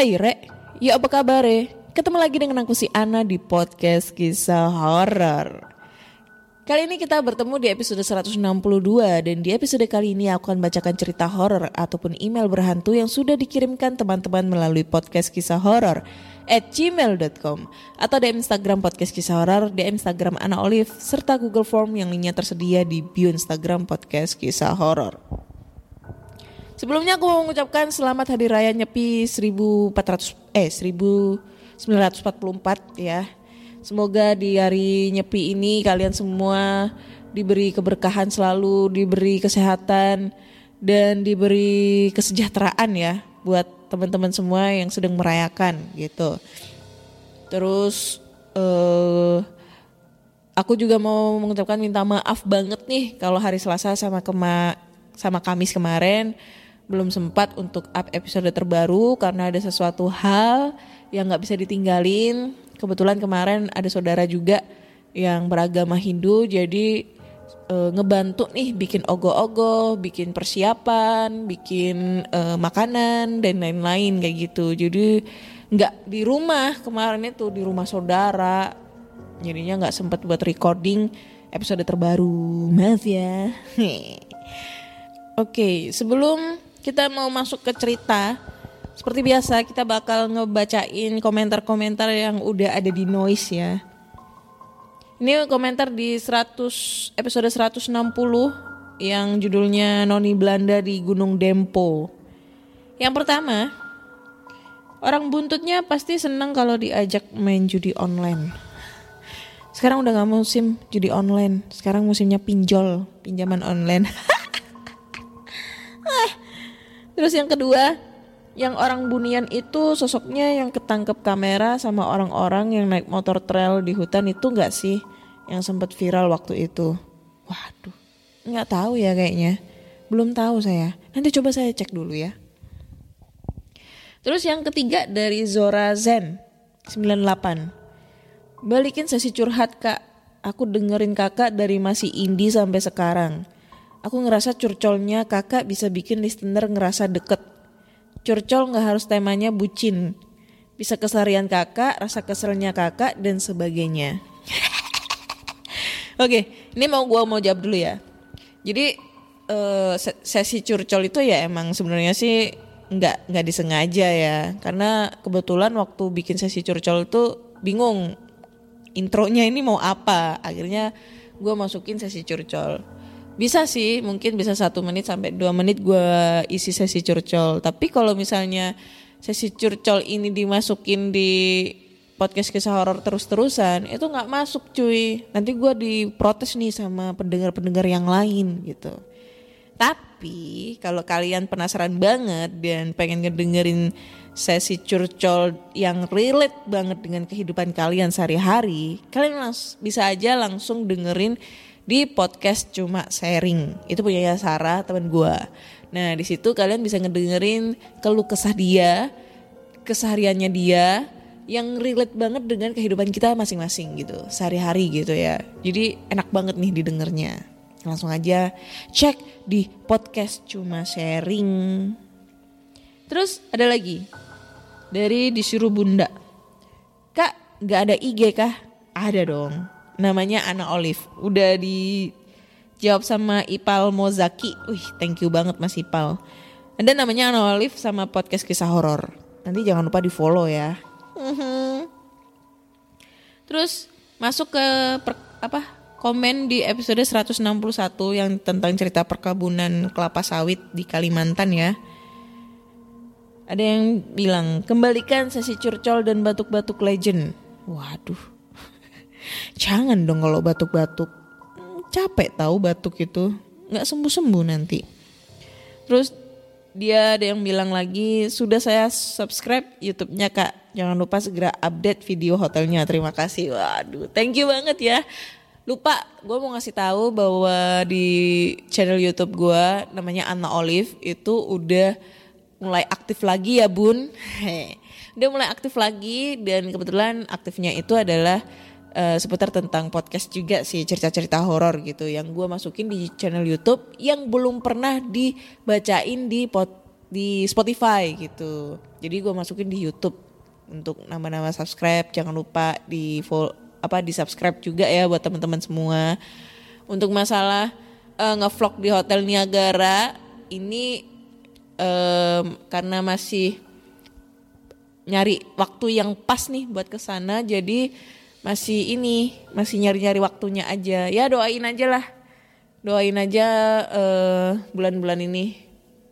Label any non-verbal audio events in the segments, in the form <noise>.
Hai Re, ya apa kabar Ketemu lagi dengan aku si Ana di podcast kisah horor. Kali ini kita bertemu di episode 162 dan di episode kali ini aku akan bacakan cerita horor ataupun email berhantu yang sudah dikirimkan teman-teman melalui podcast kisah horor at gmail.com atau di Instagram podcast kisah horor, di Instagram Ana Olive serta Google Form yang linknya tersedia di bio Instagram podcast kisah horor. Sebelumnya aku mau mengucapkan selamat hari raya Nyepi 1400 eh 1944 ya. Semoga di hari Nyepi ini kalian semua diberi keberkahan selalu, diberi kesehatan dan diberi kesejahteraan ya buat teman-teman semua yang sedang merayakan gitu. Terus eh aku juga mau mengucapkan minta maaf banget nih kalau hari Selasa sama kema sama Kamis kemarin belum sempat untuk up episode terbaru karena ada sesuatu hal yang nggak bisa ditinggalin. Kebetulan kemarin ada saudara juga yang beragama Hindu jadi e, ngebantu nih bikin ogo-ogo, bikin persiapan, bikin e, makanan dan lain-lain kayak gitu. Jadi nggak di rumah kemarin itu di rumah saudara. Jadinya nggak sempat buat recording episode terbaru. Maaf ya. <laughs> Oke, sebelum kita mau masuk ke cerita, seperti biasa kita bakal ngebacain komentar-komentar yang udah ada di noise ya. Ini komentar di 100 episode 160 yang judulnya Noni Belanda di Gunung Dempo. Yang pertama, orang buntutnya pasti seneng kalau diajak main judi online. Sekarang udah gak musim judi online, sekarang musimnya pinjol, pinjaman online. <laughs> Terus yang kedua, yang orang bunian itu sosoknya yang ketangkep kamera sama orang-orang yang naik motor trail di hutan itu nggak sih yang sempat viral waktu itu? Waduh, nggak tahu ya kayaknya. Belum tahu saya. Nanti coba saya cek dulu ya. Terus yang ketiga dari Zora Zen 98. Balikin sesi curhat kak. Aku dengerin kakak dari masih indie sampai sekarang. Aku ngerasa curcolnya kakak bisa bikin listener ngerasa deket. Curcol nggak harus temanya bucin. Bisa keseharian kakak, rasa keselnya kakak, dan sebagainya. <laughs> Oke, ini mau gua mau jawab dulu ya. Jadi se- sesi curcol itu ya emang sebenarnya sih nggak nggak disengaja ya. Karena kebetulan waktu bikin sesi curcol itu bingung intronya ini mau apa. Akhirnya gua masukin sesi curcol. Bisa sih, mungkin bisa satu menit sampai dua menit gue isi sesi curcol. Tapi kalau misalnya sesi curcol ini dimasukin di podcast kisah horor terus-terusan, itu nggak masuk cuy. Nanti gue diprotes nih sama pendengar-pendengar yang lain gitu. Tapi kalau kalian penasaran banget dan pengen ngedengerin sesi curcol yang relate banget dengan kehidupan kalian sehari-hari, kalian bisa aja langsung dengerin di podcast cuma sharing. Itu punya Sarah teman gua. Nah di situ kalian bisa ngedengerin keluh kesah dia, kesehariannya dia yang relate banget dengan kehidupan kita masing-masing gitu sehari-hari gitu ya. Jadi enak banget nih didengarnya. Langsung aja cek di podcast cuma sharing. Terus ada lagi dari disuruh bunda. Kak nggak ada IG kah? Ada dong. Namanya Ana Olive. Udah dijawab sama Ipal Mozaki. Wih thank you banget Mas Ipal. Ada namanya Ana Olive sama podcast kisah horor. Nanti jangan lupa di follow ya. Mhm. Terus masuk ke per- apa komen di episode 161 yang tentang cerita perkebunan kelapa sawit di Kalimantan ya. Ada yang bilang kembalikan sesi curcol dan batuk-batuk legend. Waduh. Jangan dong kalau batuk-batuk. Capek tahu batuk itu. nggak sembuh-sembuh nanti. Terus dia ada yang bilang lagi sudah saya subscribe YouTube-nya kak. Jangan lupa segera update video hotelnya. Terima kasih. Waduh, thank you banget ya. Lupa, gue mau ngasih tahu bahwa di channel YouTube gue namanya Anna Olive itu udah mulai aktif lagi ya bun. <laughs> udah mulai aktif lagi dan kebetulan aktifnya itu adalah eh, seputar tentang podcast juga sih cerita-cerita horor gitu yang gue masukin di channel YouTube yang belum pernah dibacain di pot di Spotify gitu. Jadi gue masukin di YouTube untuk nama-nama subscribe jangan lupa di follow apa di subscribe juga ya buat teman-teman semua. Untuk masalah eh, ngevlog di Hotel Niagara ini em, karena masih nyari waktu yang pas nih buat ke sana jadi masih ini masih nyari-nyari waktunya aja. Ya doain aja lah. Doain aja eh, bulan-bulan ini.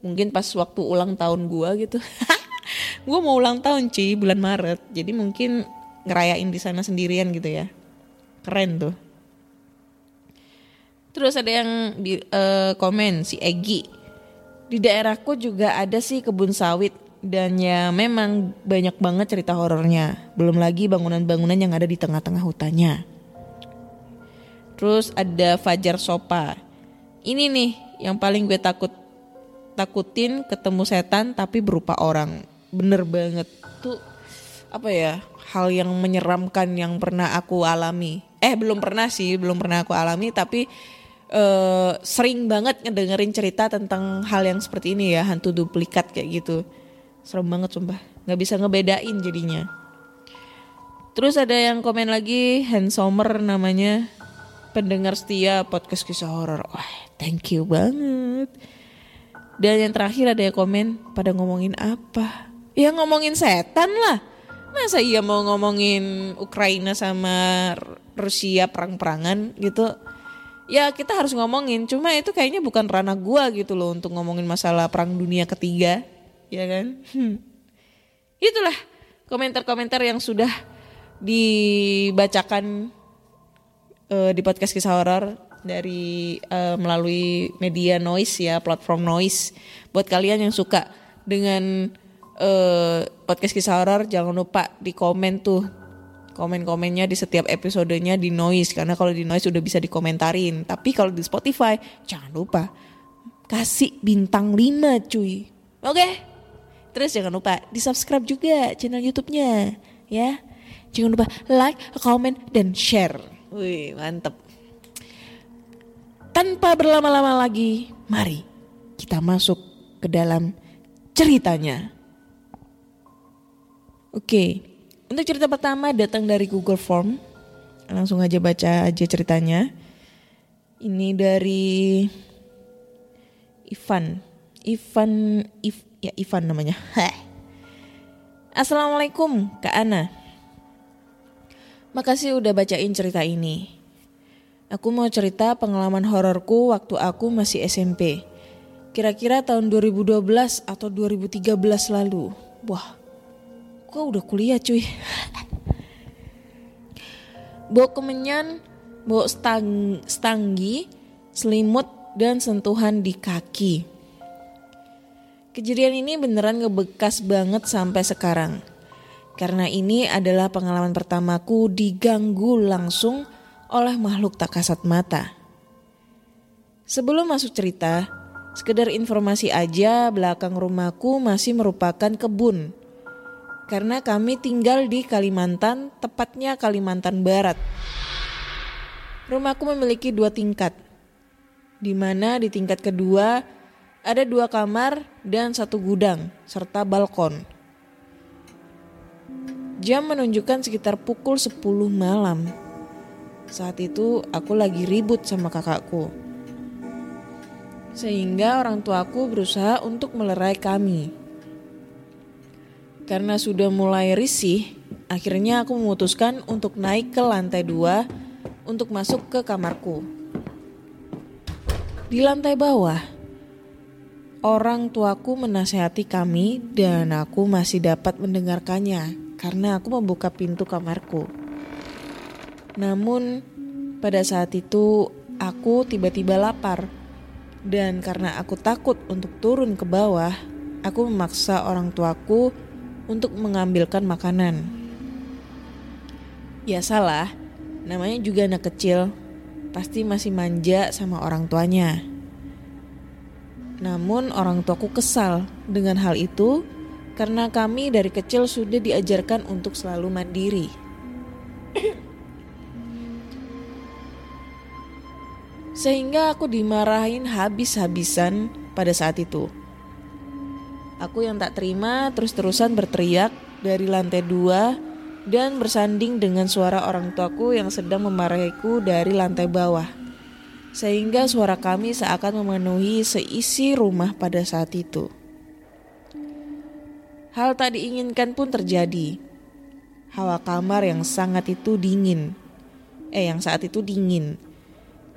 Mungkin pas waktu ulang tahun gua gitu. <laughs> Gua mau ulang tahun Ci bulan Maret. Jadi mungkin ngerayain di sana sendirian gitu ya. Keren tuh. Terus ada yang bi- eh, komen si Egi. Di daerahku juga ada sih kebun sawit dan ya memang banyak banget cerita horornya. Belum lagi bangunan-bangunan yang ada di tengah-tengah hutannya. Terus ada Fajar Sopa. Ini nih yang paling gue takut takutin ketemu setan tapi berupa orang. Bener banget tuh apa ya hal yang menyeramkan yang pernah aku alami. Eh belum pernah sih, belum pernah aku alami tapi eh, sering banget ngedengerin cerita tentang hal yang seperti ini ya hantu duplikat kayak gitu. Serem banget sumpah, nggak bisa ngebedain jadinya. Terus ada yang komen lagi, Hans Sommer namanya, pendengar setia podcast kisah horor. Wah, thank you banget. Dan yang terakhir ada yang komen, pada ngomongin apa? Ya ngomongin setan lah. Masa iya mau ngomongin Ukraina sama Rusia perang-perangan gitu? Ya kita harus ngomongin, cuma itu kayaknya bukan ranah gua gitu loh untuk ngomongin masalah perang dunia ketiga, ya kan? Hmm. Itulah komentar-komentar yang sudah dibacakan eh, di podcast kisah horor dari eh, melalui media noise ya platform noise. Buat kalian yang suka dengan eh, podcast kisah horor jangan lupa di komen tuh. Komen-komennya di setiap episodenya di noise karena kalau di noise udah bisa dikomentarin. Tapi kalau di Spotify jangan lupa kasih bintang 5 cuy. Oke terus jangan lupa di subscribe juga channel YouTube-nya ya jangan lupa like comment dan share wih mantep tanpa berlama-lama lagi, mari kita masuk ke dalam ceritanya. Oke, untuk cerita pertama datang dari Google Form. Langsung aja baca aja ceritanya. Ini dari Ivan. Ivan, If, ya Ivan namanya. Assalamualaikum Kak Ana. Makasih udah bacain cerita ini. Aku mau cerita pengalaman hororku waktu aku masih SMP. Kira-kira tahun 2012 atau 2013 lalu. Wah, gua udah kuliah cuy. <laughs> Bawa kemenyan, bawa stang, stanggi, selimut, dan sentuhan di kaki. Kejadian ini beneran ngebekas banget sampai sekarang. Karena ini adalah pengalaman pertamaku diganggu langsung oleh makhluk tak kasat mata. Sebelum masuk cerita, sekedar informasi aja belakang rumahku masih merupakan kebun. Karena kami tinggal di Kalimantan, tepatnya Kalimantan Barat. Rumahku memiliki dua tingkat, di mana di tingkat kedua ada dua kamar dan satu gudang, serta balkon. Jam menunjukkan sekitar pukul 10 malam. Saat itu aku lagi ribut sama kakakku. Sehingga orang tuaku berusaha untuk melerai kami. Karena sudah mulai risih, akhirnya aku memutuskan untuk naik ke lantai dua untuk masuk ke kamarku. Di lantai bawah, orang tuaku menasehati kami dan aku masih dapat mendengarkannya karena aku membuka pintu kamarku. Namun pada saat itu aku tiba-tiba lapar dan karena aku takut untuk turun ke bawah, aku memaksa orang tuaku untuk mengambilkan makanan. Ya salah, namanya juga anak kecil, pasti masih manja sama orang tuanya. Namun orang tuaku kesal dengan hal itu karena kami dari kecil sudah diajarkan untuk selalu mandiri. Sehingga aku dimarahin habis-habisan pada saat itu. Aku yang tak terima terus-terusan berteriak dari lantai dua dan bersanding dengan suara orang tuaku yang sedang memarahiku dari lantai bawah. Sehingga suara kami seakan memenuhi seisi rumah pada saat itu. Hal tak diinginkan pun terjadi. Hawa kamar yang sangat itu dingin. Eh, yang saat itu dingin.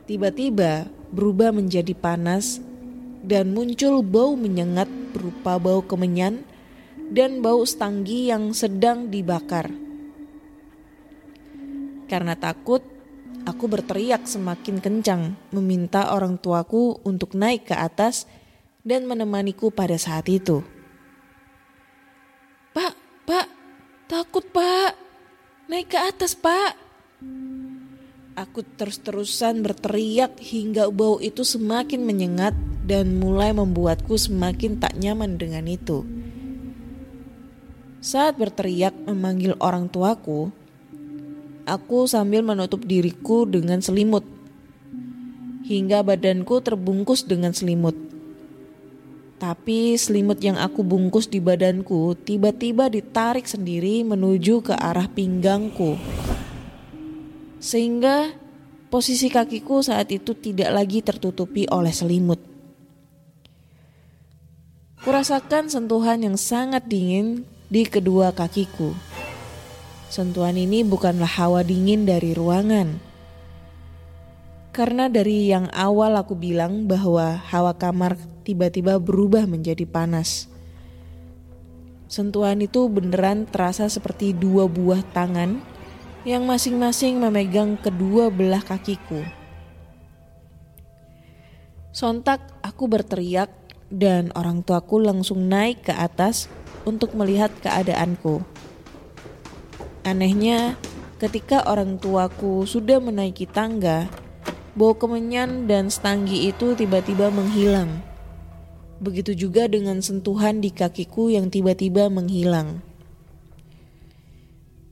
Tiba-tiba berubah menjadi panas dan muncul bau menyengat berupa bau kemenyan dan bau stanggi yang sedang dibakar. Karena takut, aku berteriak semakin kencang, meminta orang tuaku untuk naik ke atas dan menemaniku pada saat itu. Pak, pak, takut pak, naik ke atas pak. Aku terus-terusan berteriak hingga bau itu semakin menyengat dan mulai membuatku semakin tak nyaman dengan itu. Saat berteriak memanggil orang tuaku, aku sambil menutup diriku dengan selimut hingga badanku terbungkus dengan selimut. Tapi selimut yang aku bungkus di badanku tiba-tiba ditarik sendiri menuju ke arah pinggangku. Sehingga posisi kakiku saat itu tidak lagi tertutupi oleh selimut. Kurasakan sentuhan yang sangat dingin di kedua kakiku. Sentuhan ini bukanlah hawa dingin dari ruangan. Karena dari yang awal aku bilang bahwa hawa kamar tiba-tiba berubah menjadi panas. Sentuhan itu beneran terasa seperti dua buah tangan yang masing-masing memegang kedua belah kakiku. Sontak aku berteriak dan orang tuaku langsung naik ke atas untuk melihat keadaanku. Anehnya, ketika orang tuaku sudah menaiki tangga, bau kemenyan dan stanggi itu tiba-tiba menghilang. Begitu juga dengan sentuhan di kakiku yang tiba-tiba menghilang.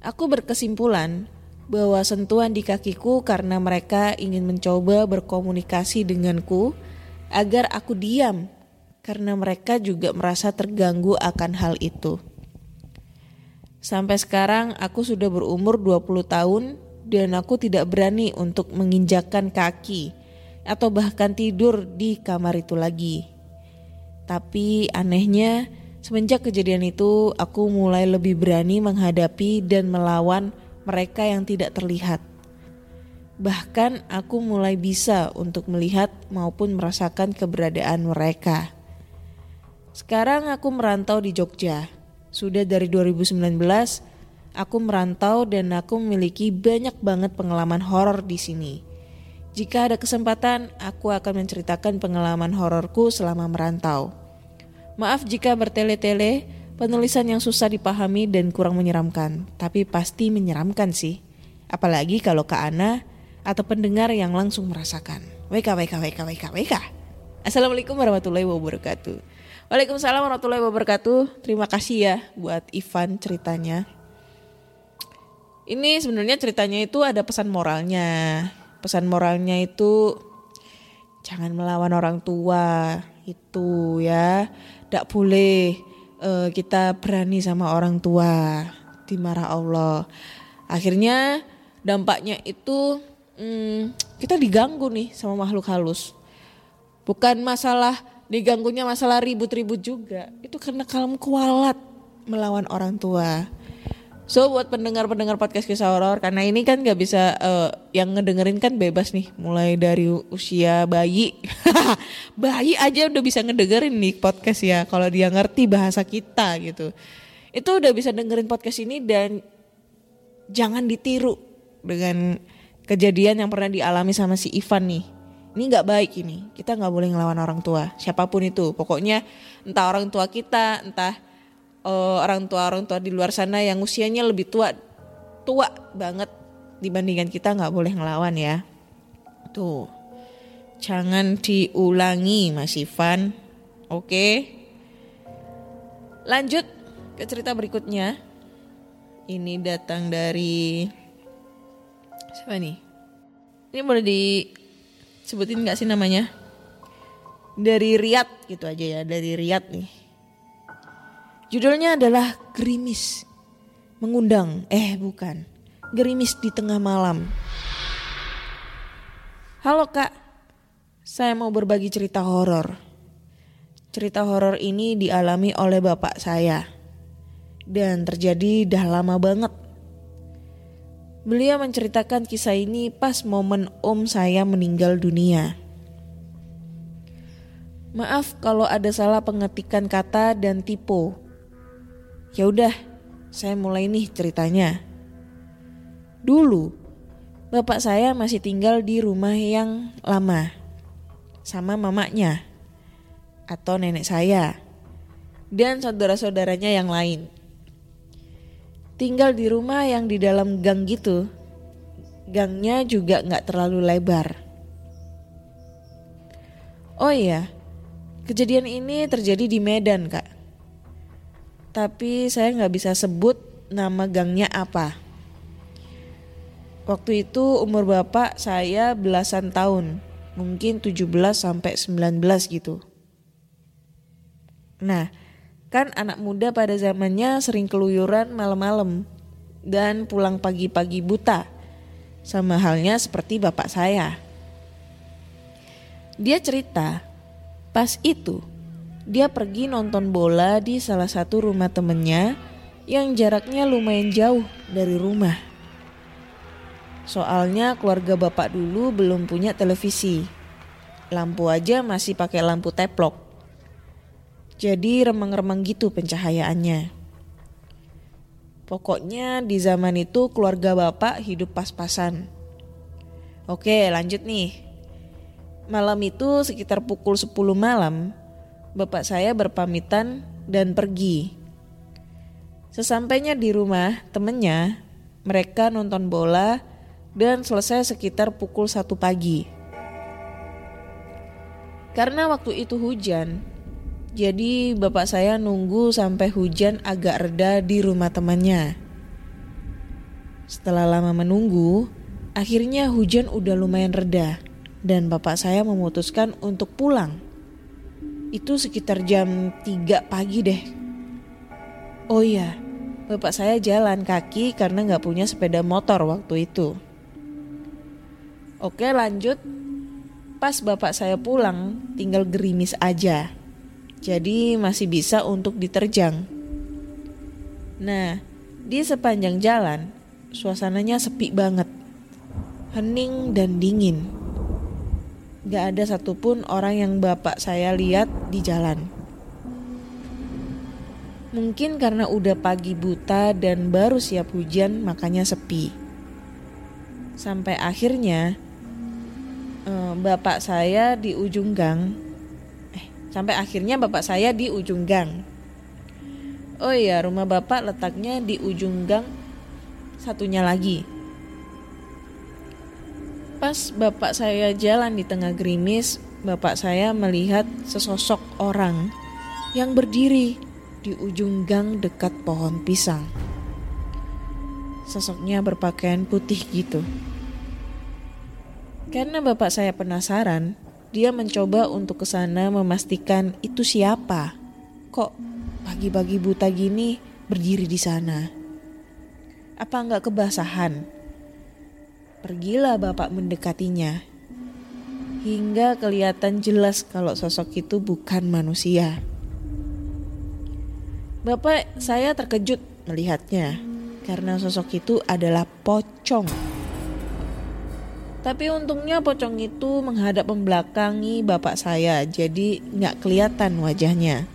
Aku berkesimpulan bahwa sentuhan di kakiku karena mereka ingin mencoba berkomunikasi denganku agar aku diam karena mereka juga merasa terganggu akan hal itu. Sampai sekarang aku sudah berumur 20 tahun dan aku tidak berani untuk menginjakkan kaki atau bahkan tidur di kamar itu lagi. Tapi anehnya Semenjak kejadian itu, aku mulai lebih berani menghadapi dan melawan mereka yang tidak terlihat. Bahkan aku mulai bisa untuk melihat maupun merasakan keberadaan mereka. Sekarang aku merantau di Jogja. Sudah dari 2019, aku merantau dan aku memiliki banyak banget pengalaman horor di sini. Jika ada kesempatan, aku akan menceritakan pengalaman hororku selama merantau. Maaf jika bertele-tele, penulisan yang susah dipahami dan kurang menyeramkan, tapi pasti menyeramkan sih. Apalagi kalau Kak Ana atau pendengar yang langsung merasakan. WK, WK, WK, WK, WK. Assalamualaikum warahmatullahi wabarakatuh. Waalaikumsalam warahmatullahi wabarakatuh. Terima kasih ya buat Ivan ceritanya. Ini sebenarnya ceritanya itu ada pesan moralnya. Pesan moralnya itu jangan melawan orang tua itu ya tidak boleh uh, kita berani sama orang tua dimarah Allah akhirnya dampaknya itu hmm, kita diganggu nih sama makhluk halus bukan masalah diganggunya masalah ribut-ribut juga itu karena kamu kualat melawan orang tua So buat pendengar-pendengar podcast kisah horor karena ini kan nggak bisa eh, yang ngedengerin kan bebas nih mulai dari usia bayi. <laughs> bayi aja udah bisa ngedengerin nih podcast ya kalau dia ngerti bahasa kita gitu. Itu udah bisa dengerin podcast ini dan jangan ditiru dengan kejadian yang pernah dialami sama si Ivan nih. Ini nggak baik ini. Kita nggak boleh ngelawan orang tua, siapa pun itu. Pokoknya entah orang tua kita, entah eh, orang tua orang tua di luar sana yang usianya lebih tua, tua banget dibandingkan kita nggak boleh ngelawan ya. Tuh, jangan diulangi Mas Ivan. Oke. Lanjut ke cerita berikutnya. Ini datang dari siapa nih? Ini boleh disebutin nggak sih namanya? Dari Riyadh gitu aja ya, dari Riyadh nih. Judulnya adalah Gerimis. Mengundang, eh bukan. Gerimis di tengah malam. Halo kak, saya mau berbagi cerita horor. Cerita horor ini dialami oleh bapak saya. Dan terjadi dah lama banget. Beliau menceritakan kisah ini pas momen om saya meninggal dunia. Maaf kalau ada salah pengetikan kata dan tipe. Ya udah, saya mulai nih ceritanya. Dulu, bapak saya masih tinggal di rumah yang lama sama mamanya atau nenek saya dan saudara-saudaranya yang lain. Tinggal di rumah yang di dalam gang gitu. Gangnya juga nggak terlalu lebar. Oh iya, kejadian ini terjadi di Medan kak. Tapi saya nggak bisa sebut nama gangnya apa. Waktu itu umur bapak saya belasan tahun, mungkin 17 sampai 19 gitu. Nah, kan anak muda pada zamannya sering keluyuran malam-malam dan pulang pagi-pagi buta. Sama halnya seperti bapak saya. Dia cerita, pas itu dia pergi nonton bola di salah satu rumah temennya yang jaraknya lumayan jauh dari rumah. Soalnya keluarga bapak dulu belum punya televisi. Lampu aja masih pakai lampu teplok. Jadi remang-remang gitu pencahayaannya. Pokoknya di zaman itu keluarga bapak hidup pas-pasan. Oke lanjut nih. Malam itu sekitar pukul 10 malam, bapak saya berpamitan dan pergi. Sesampainya di rumah temennya, mereka nonton bola dan selesai sekitar pukul 1 pagi. Karena waktu itu hujan, jadi bapak saya nunggu sampai hujan agak reda di rumah temannya. Setelah lama menunggu, akhirnya hujan udah lumayan reda dan bapak saya memutuskan untuk pulang. Itu sekitar jam 3 pagi deh. Oh iya, bapak saya jalan kaki karena nggak punya sepeda motor waktu itu. Oke lanjut, pas bapak saya pulang tinggal gerimis aja. Jadi masih bisa untuk diterjang. Nah, di sepanjang jalan suasananya sepi banget. Hening dan dingin. Gak ada satupun orang yang bapak saya lihat di jalan. Mungkin karena udah pagi buta dan baru siap hujan makanya sepi. Sampai akhirnya eh, bapak saya di ujung gang sampai akhirnya bapak saya di ujung gang. Oh iya, rumah bapak letaknya di ujung gang satunya lagi. Pas bapak saya jalan di tengah gerimis, bapak saya melihat sesosok orang yang berdiri di ujung gang dekat pohon pisang. Sosoknya berpakaian putih gitu. Karena bapak saya penasaran, dia mencoba untuk ke sana memastikan itu siapa. Kok pagi-pagi buta gini berdiri di sana? Apa nggak kebasahan? Pergilah bapak mendekatinya. Hingga kelihatan jelas kalau sosok itu bukan manusia. Bapak saya terkejut melihatnya karena sosok itu adalah pocong. Tapi untungnya pocong itu menghadap membelakangi bapak saya, jadi nggak kelihatan wajahnya.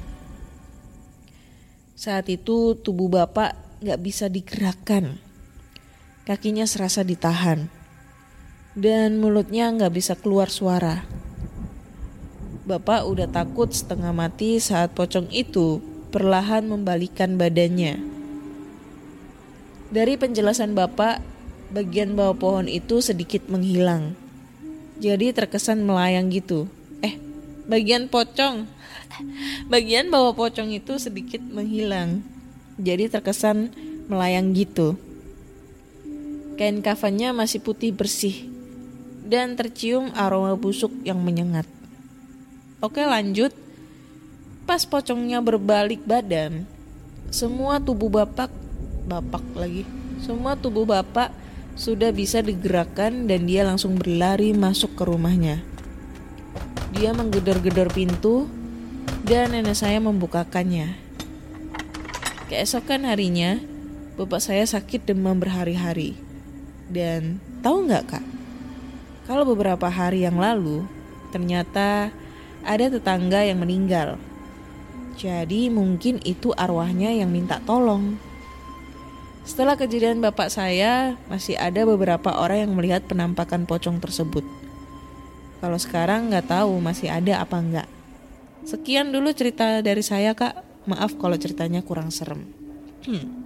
Saat itu tubuh bapak nggak bisa digerakkan, kakinya serasa ditahan, dan mulutnya nggak bisa keluar suara. Bapak udah takut setengah mati saat pocong itu perlahan membalikan badannya. Dari penjelasan Bapak, bagian bawah pohon itu sedikit menghilang. Jadi terkesan melayang gitu. Eh, bagian pocong. <laughs> Bagian bawah pocong itu sedikit menghilang. Jadi terkesan melayang gitu. Kain kafannya masih putih bersih dan tercium aroma busuk yang menyengat. Oke lanjut. Pas pocongnya berbalik badan, semua tubuh bapak, bapak lagi, semua tubuh bapak sudah bisa digerakkan dan dia langsung berlari masuk ke rumahnya. Dia menggedor-gedor pintu dan nenek saya membukakannya. Keesokan harinya, bapak saya sakit demam berhari-hari. Dan tahu nggak kak? Kalau beberapa hari yang lalu, ternyata ada tetangga yang meninggal. Jadi mungkin itu arwahnya yang minta tolong. Setelah kejadian bapak saya, masih ada beberapa orang yang melihat penampakan pocong tersebut. Kalau sekarang nggak tahu masih ada apa enggak. Sekian dulu cerita dari saya kak. Maaf kalau ceritanya kurang serem. Hmm.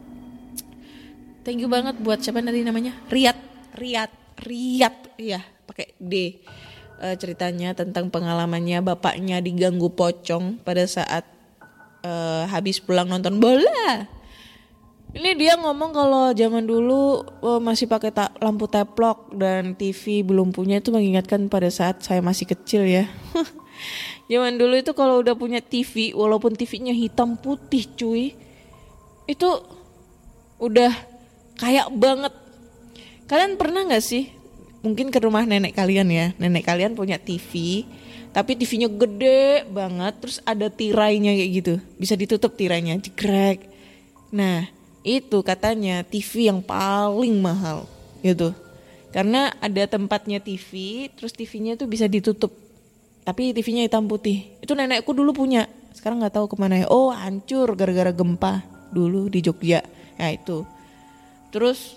Thank you banget buat siapa tadi namanya? Riat, Riat, Riat, iya pakai D uh, ceritanya tentang pengalamannya bapaknya diganggu pocong pada saat uh, habis pulang nonton bola. Ini dia ngomong kalau zaman dulu uh, masih pakai ta lampu teplok dan TV belum punya itu mengingatkan pada saat saya masih kecil ya. <laughs> zaman dulu itu kalau udah punya TV walaupun TV-nya hitam putih cuy itu udah kayak banget. Kalian pernah nggak sih mungkin ke rumah nenek kalian ya. Nenek kalian punya TV, tapi TV-nya gede banget, terus ada tirainya kayak gitu. Bisa ditutup tirainya, digrek. Nah, itu katanya TV yang paling mahal gitu. Karena ada tempatnya TV, terus TV-nya tuh bisa ditutup. Tapi TV-nya hitam putih. Itu nenekku dulu punya. Sekarang nggak tahu ke mana ya. Oh, hancur gara-gara gempa dulu di Jogja. Ya itu. Terus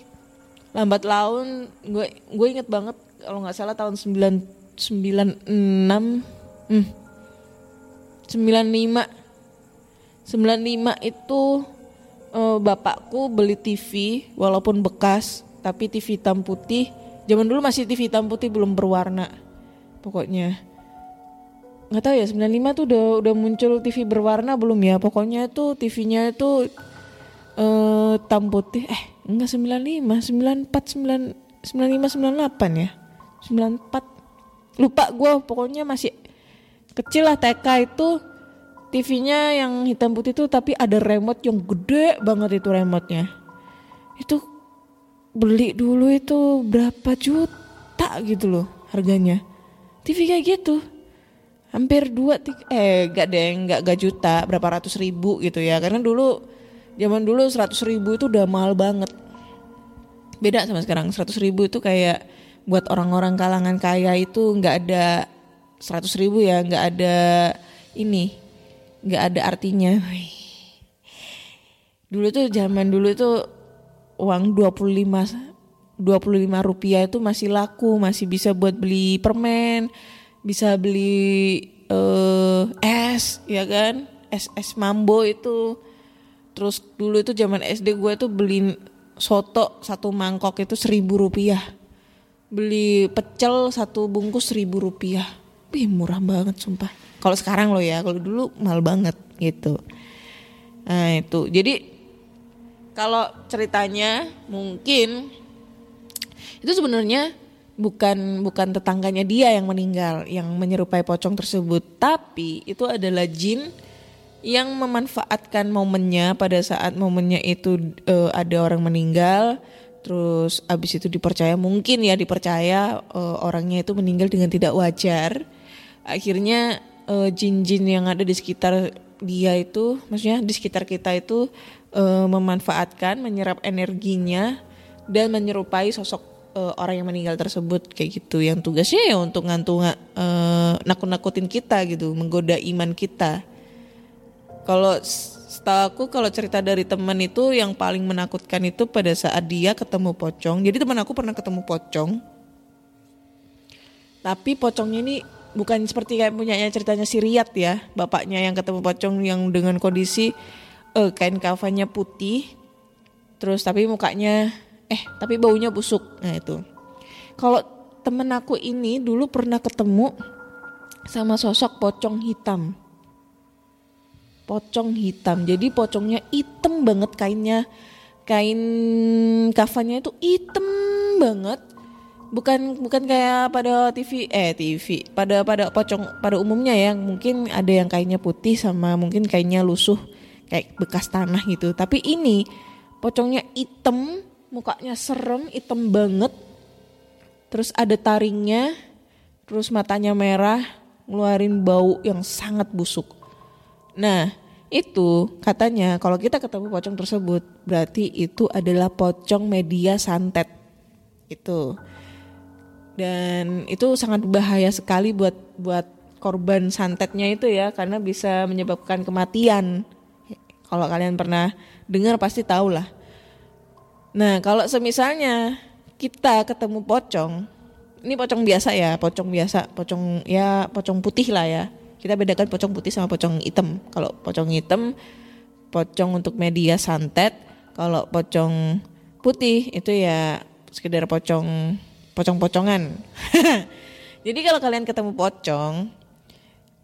lambat laun gue gue inget banget kalau nggak salah tahun 9 96 hmm, 95 95 itu uh, bapakku beli TV walaupun bekas tapi TV hitam putih. Zaman dulu masih TV hitam putih belum berwarna pokoknya. Nggak tahu ya 95 tuh udah udah muncul TV berwarna belum ya? Pokoknya itu TV-nya itu eh hitam putih. Eh enggak 95 94 9 95 98 ya? 94 lupa gue pokoknya masih kecil lah TK itu TV-nya yang hitam putih tuh tapi ada remote yang gede banget itu remote-nya. Itu beli dulu itu berapa juta gitu loh harganya. TV kayak gitu. Hampir dua tiga, eh gak deh gak, gak juta berapa ratus ribu gitu ya. Karena dulu zaman dulu 100 ribu itu udah mahal banget. Beda sama sekarang 100 ribu itu kayak buat orang-orang kalangan kaya itu nggak ada 100 ribu ya nggak ada ini nggak ada artinya dulu tuh zaman dulu itu uang 25 25 rupiah itu masih laku masih bisa buat beli permen bisa beli uh, es ya kan es es mambo itu Terus dulu itu zaman SD gue tuh beli soto satu mangkok itu seribu rupiah. Beli pecel satu bungkus seribu rupiah. Wih murah banget sumpah. Kalau sekarang lo ya, kalau dulu mahal banget gitu. Nah itu, jadi kalau ceritanya mungkin itu sebenarnya bukan bukan tetangganya dia yang meninggal yang menyerupai pocong tersebut, tapi itu adalah jin yang memanfaatkan momennya pada saat momennya itu uh, ada orang meninggal terus abis itu dipercaya mungkin ya dipercaya uh, orangnya itu meninggal dengan tidak wajar akhirnya jin jin-jin yang ada di sekitar dia itu maksudnya di sekitar kita itu eh, memanfaatkan, menyerap energinya dan menyerupai sosok eh, orang yang meninggal tersebut kayak gitu yang tugasnya ya untuk ngantung eh, nakut-nakutin kita gitu, menggoda iman kita. Kalau setahu aku kalau cerita dari teman itu yang paling menakutkan itu pada saat dia ketemu pocong. Jadi teman aku pernah ketemu pocong. Tapi pocongnya ini bukan seperti kayak punyanya ceritanya si Riyad ya, bapaknya yang ketemu pocong yang dengan kondisi eh, kain kafannya putih, terus tapi mukanya eh tapi baunya busuk. Nah itu. Kalau temen aku ini dulu pernah ketemu sama sosok pocong hitam. Pocong hitam. Jadi pocongnya hitam banget kainnya. Kain kafannya itu hitam banget bukan bukan kayak pada TV eh TV pada pada pocong pada umumnya ya mungkin ada yang kainnya putih sama mungkin kainnya lusuh kayak bekas tanah gitu. Tapi ini pocongnya hitam mukanya serem hitam banget. Terus ada taringnya terus matanya merah ngeluarin bau yang sangat busuk. Nah itu katanya kalau kita ketemu pocong tersebut berarti itu adalah pocong media santet. Itu dan itu sangat bahaya sekali buat buat korban santetnya itu ya karena bisa menyebabkan kematian. Kalau kalian pernah dengar pasti tahu lah. Nah kalau semisalnya kita ketemu pocong, ini pocong biasa ya, pocong biasa, pocong ya pocong putih lah ya. Kita bedakan pocong putih sama pocong hitam. Kalau pocong hitam, pocong untuk media santet. Kalau pocong putih itu ya sekedar pocong pocong-pocongan. <laughs> Jadi kalau kalian ketemu pocong,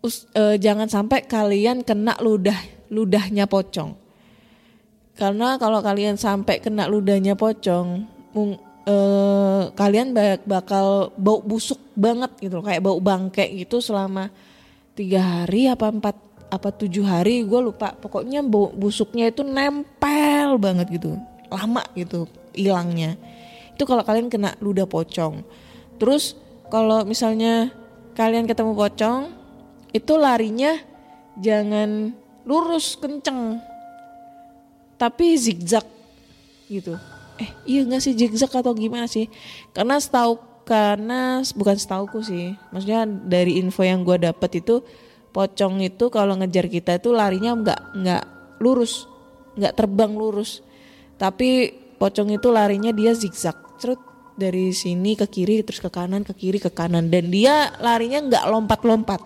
us- eh, jangan sampai kalian kena ludah ludahnya pocong. Karena kalau kalian sampai kena ludahnya pocong, mung- eh, kalian ba- bakal bau busuk banget gitu, kayak bau bangke gitu selama tiga hari apa empat apa tujuh hari, gue lupa. Pokoknya bau busuknya itu nempel banget gitu, lama gitu hilangnya itu kalau kalian kena ludah pocong. Terus kalau misalnya kalian ketemu pocong, itu larinya jangan lurus kenceng, tapi zigzag gitu. Eh iya nggak sih zigzag atau gimana sih? Karena setahu karena bukan setauku sih, maksudnya dari info yang gue dapet itu pocong itu kalau ngejar kita itu larinya nggak nggak lurus, nggak terbang lurus, tapi pocong itu larinya dia zigzag cerut dari sini ke kiri terus ke kanan ke kiri ke kanan. Dan dia larinya nggak lompat-lompat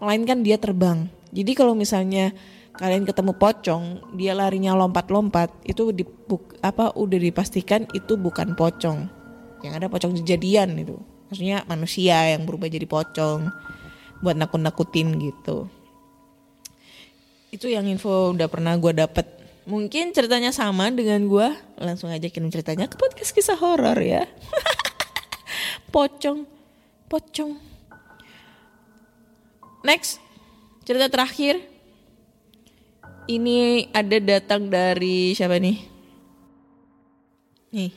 melainkan dia terbang. Jadi kalau misalnya kalian ketemu pocong dia larinya lompat-lompat itu di, apa udah dipastikan itu bukan pocong. Yang ada pocong kejadian itu. Maksudnya manusia yang berubah jadi pocong buat nakut-nakutin gitu. Itu yang info udah pernah gue dapet Mungkin ceritanya sama dengan gue Langsung aja kirim ceritanya ke podcast kisah horor ya. <laughs> Pocong. Pocong. Next. Cerita terakhir. Ini ada datang dari siapa nih? Nih.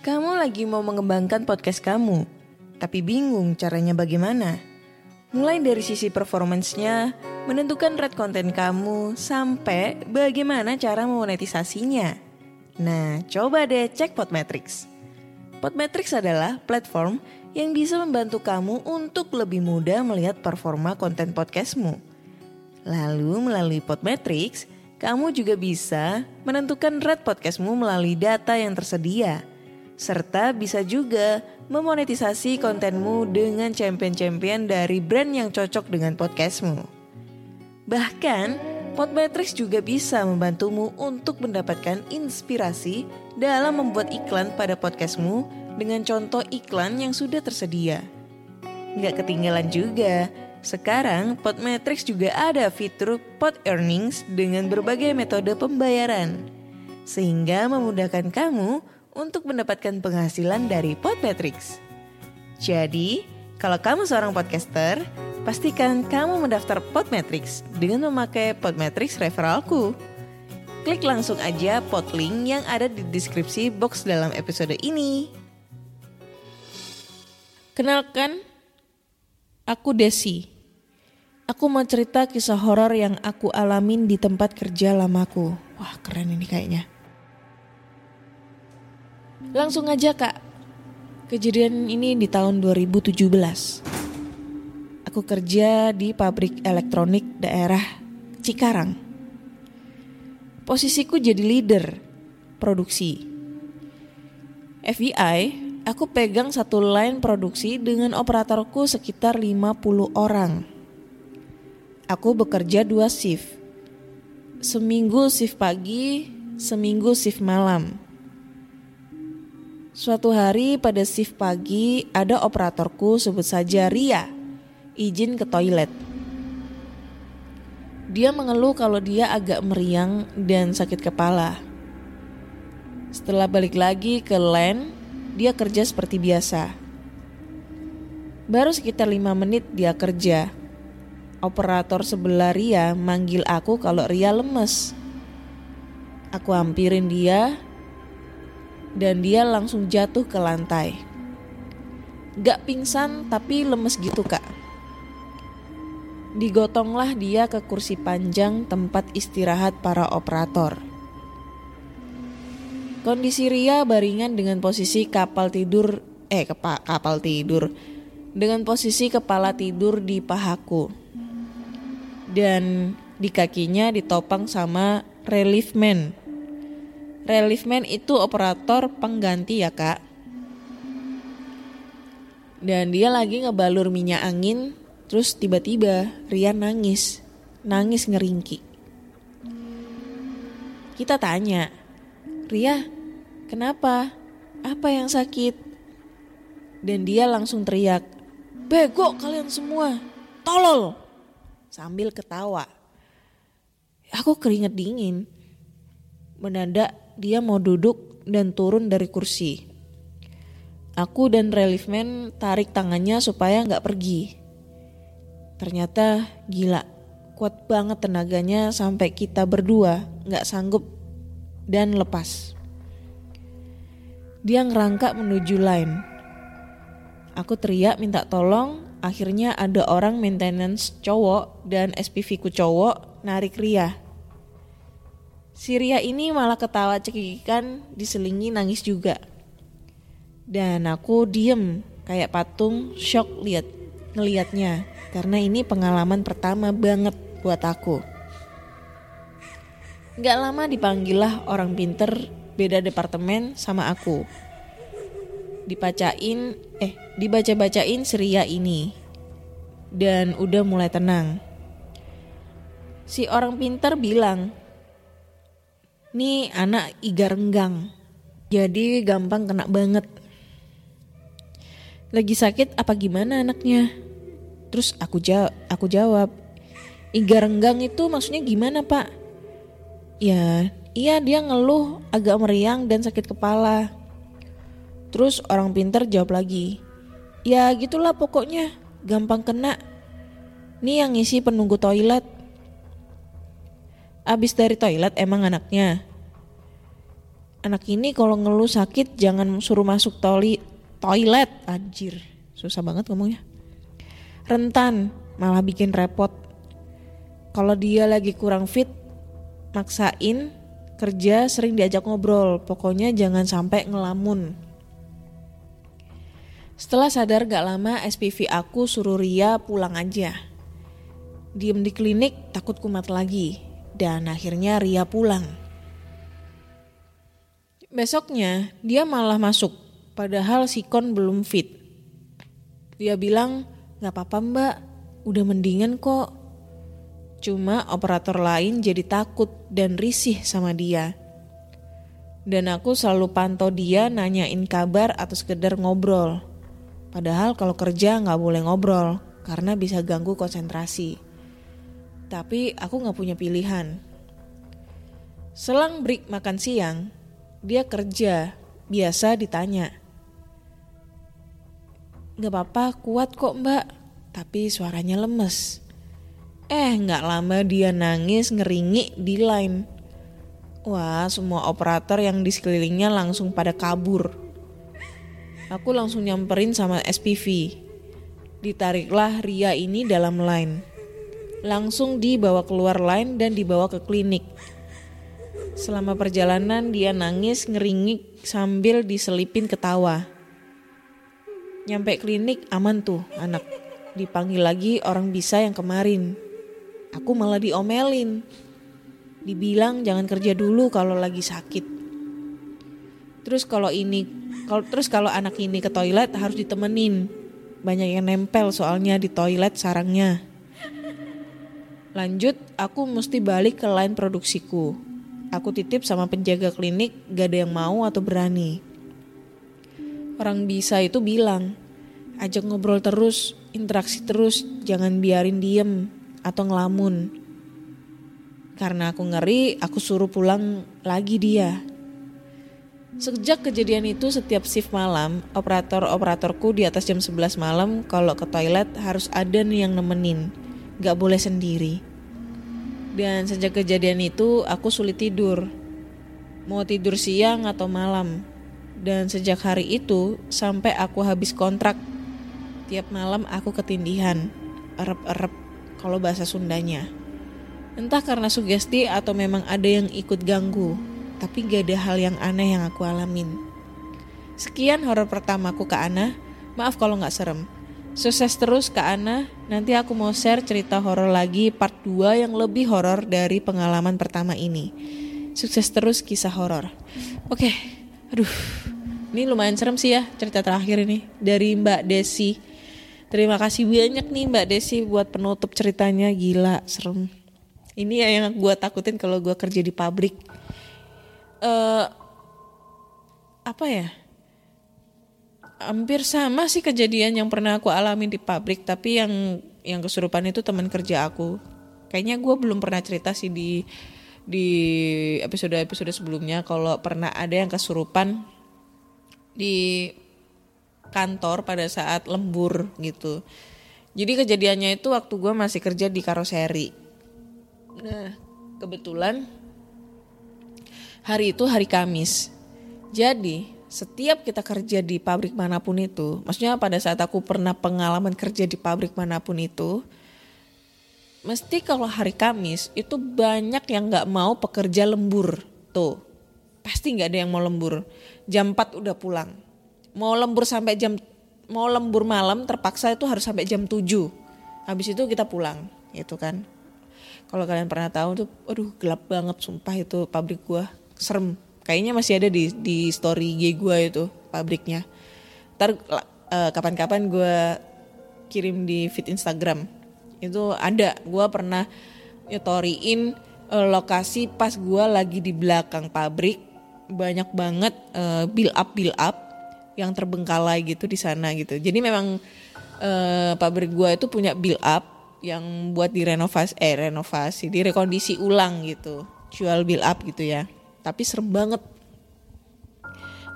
Kamu lagi mau mengembangkan podcast kamu Tapi bingung caranya bagaimana? Mulai dari sisi performance-nya, menentukan rate konten kamu, sampai bagaimana cara memonetisasinya. Nah, coba deh cek Podmetrics. Podmetrics adalah platform yang bisa membantu kamu untuk lebih mudah melihat performa konten podcastmu. Lalu melalui Podmetrics, kamu juga bisa menentukan rate podcastmu melalui data yang tersedia. Serta bisa juga memonetisasi kontenmu dengan champion-champion dari brand yang cocok dengan podcastmu. Bahkan, Podmetrics juga bisa membantumu untuk mendapatkan inspirasi dalam membuat iklan pada podcastmu dengan contoh iklan yang sudah tersedia. Nggak ketinggalan juga, sekarang Podmetrics juga ada fitur Pod Earnings dengan berbagai metode pembayaran. Sehingga memudahkan kamu untuk mendapatkan penghasilan dari Podmetrics. Jadi, kalau kamu seorang podcaster, pastikan kamu mendaftar Podmetrics dengan memakai Podmetrics referralku. Klik langsung aja podlink yang ada di deskripsi box dalam episode ini. Kenalkan, aku Desi. Aku mau cerita kisah horor yang aku alamin di tempat kerja lamaku. Wah, keren ini kayaknya. Langsung aja, Kak. Kejadian ini di tahun 2017. Aku kerja di pabrik elektronik daerah Cikarang. Posisiku jadi leader produksi. FBI, aku pegang satu line produksi dengan operatorku sekitar 50 orang. Aku bekerja dua shift. Seminggu shift pagi, seminggu shift malam. Suatu hari pada shift pagi ada operatorku sebut saja Ria izin ke toilet. Dia mengeluh kalau dia agak meriang dan sakit kepala. Setelah balik lagi ke land, dia kerja seperti biasa. Baru sekitar lima menit dia kerja operator sebelah Ria manggil aku kalau Ria lemes. Aku hampirin dia dan dia langsung jatuh ke lantai. Gak pingsan tapi lemes gitu kak. Digotonglah dia ke kursi panjang tempat istirahat para operator. Kondisi Ria baringan dengan posisi kapal tidur, eh kepa, kapal tidur, dengan posisi kepala tidur di pahaku dan di kakinya ditopang sama relief man. Relief man itu operator pengganti ya kak. Dan dia lagi ngebalur minyak angin, terus tiba-tiba Rian nangis, nangis ngeringki. Kita tanya, Ria, kenapa? Apa yang sakit? Dan dia langsung teriak, Bego kalian semua, tolol! sambil ketawa. Aku keringet dingin. Mendadak dia mau duduk dan turun dari kursi. Aku dan relief man tarik tangannya supaya nggak pergi. Ternyata gila, kuat banget tenaganya sampai kita berdua nggak sanggup dan lepas. Dia ngerangkak menuju line. Aku teriak minta tolong akhirnya ada orang maintenance cowok dan SPV ku cowok narik Ria. Si Ria ini malah ketawa cekikikan diselingi nangis juga. Dan aku diem kayak patung shock lihat ngelihatnya karena ini pengalaman pertama banget buat aku. Gak lama dipanggillah orang pinter beda departemen sama aku dibacain eh dibaca-bacain Seria ini dan udah mulai tenang. Si orang pintar bilang, nih anak iga renggang, jadi gampang kena banget. Lagi sakit apa gimana anaknya? Terus aku jawab, aku jawab, iga renggang itu maksudnya gimana pak? Ya, iya dia ngeluh agak meriang dan sakit kepala. Terus orang pinter jawab lagi, ya gitulah pokoknya, gampang kena. Nih yang ngisi penunggu toilet. Abis dari toilet emang anaknya. Anak ini kalau ngeluh sakit jangan suruh masuk toli toilet. Anjir, susah banget ngomongnya. Rentan, malah bikin repot. Kalau dia lagi kurang fit, maksain kerja sering diajak ngobrol. Pokoknya jangan sampai ngelamun. Setelah sadar gak lama SPV aku suruh Ria pulang aja. Diem di klinik takut kumat lagi. Dan akhirnya Ria pulang. Besoknya dia malah masuk padahal sikon belum fit. Dia bilang gak apa-apa mbak udah mendingan kok. Cuma operator lain jadi takut dan risih sama dia. Dan aku selalu pantau dia nanyain kabar atau sekedar ngobrol. Padahal kalau kerja nggak boleh ngobrol karena bisa ganggu konsentrasi. Tapi aku nggak punya pilihan. Selang break makan siang, dia kerja. Biasa ditanya. Gak apa-apa, kuat kok mbak. Tapi suaranya lemes. Eh, nggak lama dia nangis ngeringi di line. Wah, semua operator yang di sekelilingnya langsung pada kabur. Aku langsung nyamperin sama SPV. Ditariklah Ria ini dalam line. Langsung dibawa keluar line dan dibawa ke klinik. Selama perjalanan dia nangis ngeringik sambil diselipin ketawa. Nyampe klinik aman tuh anak. Dipanggil lagi orang bisa yang kemarin. Aku malah diomelin. Dibilang jangan kerja dulu kalau lagi sakit. Terus kalau ini kalau terus kalau anak ini ke toilet harus ditemenin. Banyak yang nempel soalnya di toilet sarangnya. Lanjut, aku mesti balik ke line produksiku. Aku titip sama penjaga klinik, gak ada yang mau atau berani. Orang bisa itu bilang, ajak ngobrol terus, interaksi terus, jangan biarin diem atau ngelamun. Karena aku ngeri, aku suruh pulang lagi dia. Sejak kejadian itu setiap shift malam, operator-operatorku di atas jam 11 malam kalau ke toilet harus ada nih yang nemenin. Gak boleh sendiri. Dan sejak kejadian itu aku sulit tidur. Mau tidur siang atau malam. Dan sejak hari itu sampai aku habis kontrak, tiap malam aku ketindihan, erep-erep kalau bahasa Sundanya. Entah karena sugesti atau memang ada yang ikut ganggu, tapi gak ada hal yang aneh yang aku alamin. Sekian horor pertamaku ke Ana, maaf kalau gak serem. Sukses terus Kak Ana, nanti aku mau share cerita horor lagi part 2 yang lebih horor dari pengalaman pertama ini. Sukses terus kisah horor. Oke, aduh, ini lumayan serem sih ya cerita terakhir ini dari Mbak Desi. Terima kasih banyak nih Mbak Desi buat penutup ceritanya gila serem. Ini ya yang gue takutin kalau gue kerja di pabrik. eh apa ya? Hampir sama sih kejadian yang pernah aku alami di pabrik, tapi yang yang kesurupan itu teman kerja aku. Kayaknya gue belum pernah cerita sih di di episode-episode sebelumnya kalau pernah ada yang kesurupan di kantor pada saat lembur gitu. Jadi kejadiannya itu waktu gue masih kerja di karoseri. Nah kebetulan hari itu hari Kamis. Jadi setiap kita kerja di pabrik mana pun itu, maksudnya pada saat aku pernah pengalaman kerja di pabrik mana pun itu, mesti kalau hari Kamis itu banyak yang nggak mau pekerja lembur. Tuh pasti nggak ada yang mau lembur. Jam 4 udah pulang. Mau lembur sampai jam mau lembur malam terpaksa itu harus sampai jam 7 habis itu kita pulang gitu kan. Kalau kalian pernah tahu tuh aduh gelap banget sumpah itu pabrik gua. Serem kayaknya masih ada di di story IG gua itu pabriknya. Ntar eh, kapan-kapan gua kirim di feed Instagram. Itu ada gua pernah nyetoriin eh, lokasi pas gua lagi di belakang pabrik. Banyak banget eh, build up build up yang terbengkalai gitu di sana gitu. Jadi memang eh, pabrik gua itu punya build up yang buat direnovasi eh renovasi direkondisi ulang gitu. Jual build up gitu ya tapi serem banget.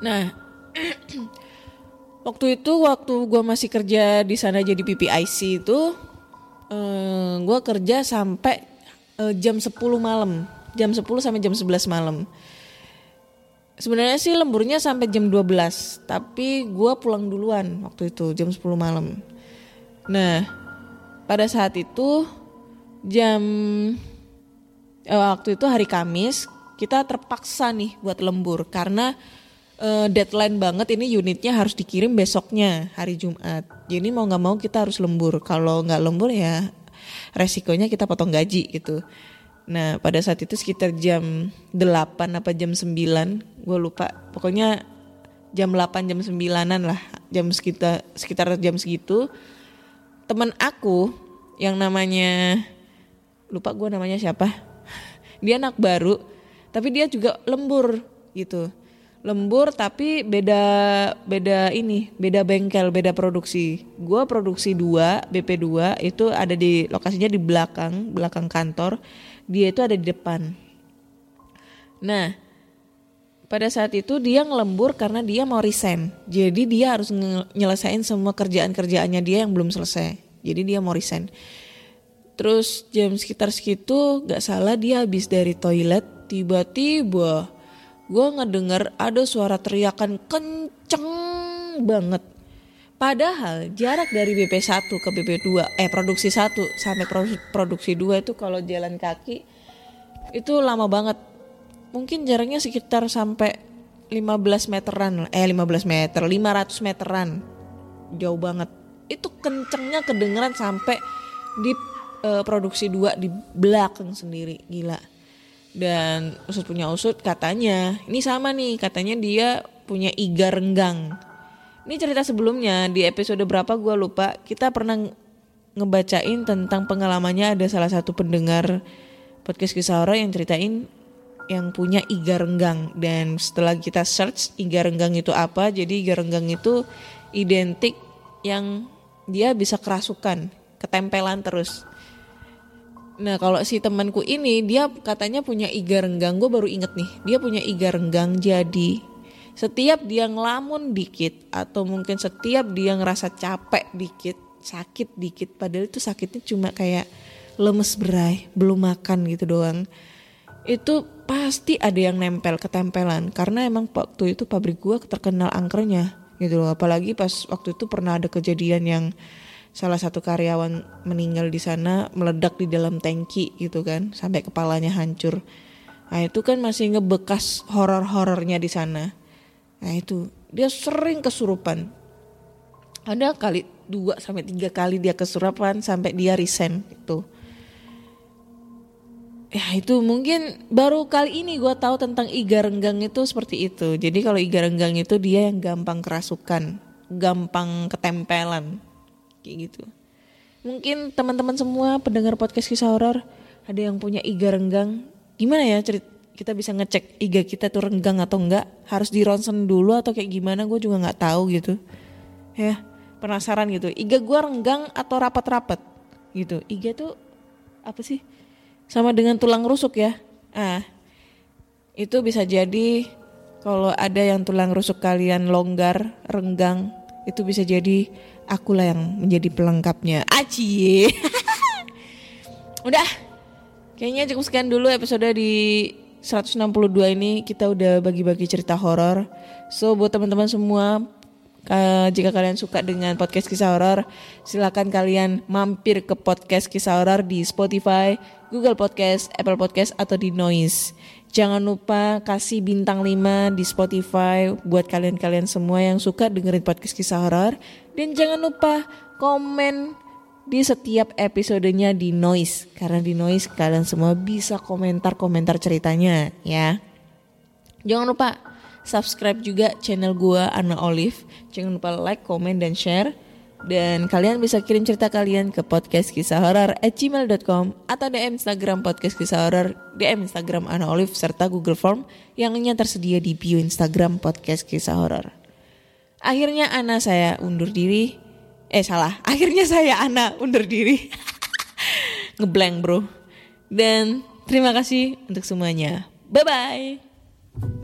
Nah <clears throat> waktu itu waktu gua masih kerja di sana jadi PPIC itu eh, gue kerja sampai eh, jam 10 malam. Jam 10 sampai jam 11 malam. Sebenarnya sih lemburnya sampai jam 12 tapi gue pulang duluan waktu itu jam 10 malam. Nah pada saat itu jam eh, waktu itu hari Kamis kita terpaksa nih buat lembur karena eh, deadline banget ini unitnya harus dikirim besoknya hari Jumat. Jadi mau nggak mau kita harus lembur. Kalau nggak lembur ya resikonya kita potong gaji gitu. Nah pada saat itu sekitar jam 8 apa jam 9 gue lupa. Pokoknya jam 8 jam 9an lah jam sekitar sekitar jam segitu temen aku yang namanya lupa gue namanya siapa <laughs> dia anak baru tapi dia juga lembur gitu. Lembur tapi beda beda ini beda bengkel beda produksi. Gua produksi 2 BP 2 itu ada di lokasinya di belakang belakang kantor. Dia itu ada di depan. Nah pada saat itu dia ngelembur karena dia mau resign. Jadi dia harus nyelesain semua kerjaan-kerjaannya dia yang belum selesai. Jadi dia mau resign. Terus jam sekitar segitu gak salah dia habis dari toilet tiba-tiba gue ngedenger ada suara teriakan kenceng banget. Padahal jarak dari BP1 ke BP2 eh produksi 1 sampai pro- produksi 2 itu kalau jalan kaki itu lama banget. Mungkin jaraknya sekitar sampai 15 meteran, eh 15 meter, 500 meteran. Jauh banget. Itu kencengnya kedengeran sampai di eh, produksi 2 di belakang sendiri, gila. Dan usut punya usut katanya, ini sama nih, katanya dia punya iga renggang. Ini cerita sebelumnya di episode berapa gue lupa kita pernah nge- ngebacain tentang pengalamannya ada salah satu pendengar podcast kisah horor yang ceritain yang punya iga renggang dan setelah kita search iga renggang itu apa jadi iga renggang itu identik yang dia bisa kerasukan ketempelan terus Nah kalau si temanku ini dia katanya punya iga renggang, gue baru inget nih, dia punya iga renggang jadi setiap dia ngelamun dikit atau mungkin setiap dia ngerasa capek dikit, sakit dikit, padahal itu sakitnya cuma kayak lemes berai, belum makan gitu doang. Itu pasti ada yang nempel ketempelan karena emang waktu itu pabrik gua terkenal angkernya gitu loh. Apalagi pas waktu itu pernah ada kejadian yang salah satu karyawan meninggal di sana meledak di dalam tangki gitu kan sampai kepalanya hancur. Nah itu kan masih ngebekas horor-horornya di sana. Nah itu dia sering kesurupan. Ada kali dua sampai tiga kali dia kesurupan sampai dia resign itu. Ya itu mungkin baru kali ini gue tahu tentang iga renggang itu seperti itu. Jadi kalau iga renggang itu dia yang gampang kerasukan, gampang ketempelan, kayak gitu. Mungkin teman-teman semua pendengar podcast kisah horor ada yang punya iga renggang. Gimana ya cerit kita bisa ngecek iga kita tuh renggang atau enggak? Harus di ronsen dulu atau kayak gimana? Gue juga nggak tahu gitu. Ya penasaran gitu. Iga gue renggang atau rapat-rapat gitu. Iga tuh apa sih? Sama dengan tulang rusuk ya. Ah, itu bisa jadi kalau ada yang tulang rusuk kalian longgar, renggang, itu bisa jadi akulah yang menjadi pelengkapnya. Aci. <laughs> udah. Kayaknya cukup sekian dulu episode di 162 ini kita udah bagi-bagi cerita horor. So buat teman-teman semua Ka- jika kalian suka dengan podcast kisah horor, silakan kalian mampir ke podcast kisah horor di Spotify, Google Podcast, Apple Podcast atau di Noise. Jangan lupa kasih bintang 5 di Spotify buat kalian-kalian semua yang suka dengerin podcast kisah horor dan jangan lupa komen di setiap episodenya di Noise karena di Noise kalian semua bisa komentar-komentar ceritanya ya. Jangan lupa subscribe juga channel gua Ana Olive. Jangan lupa like, komen, dan share. Dan kalian bisa kirim cerita kalian ke podcast kisah horor at gmail.com atau DM Instagram podcast kisah horor, DM Instagram Ana Olive serta Google Form yang lainnya tersedia di bio Instagram podcast kisah horor. Akhirnya Ana saya undur diri. Eh salah, <laughs> akhirnya saya Ana undur diri. <laughs> Ngeblank bro. Dan terima kasih untuk semuanya. Bye-bye.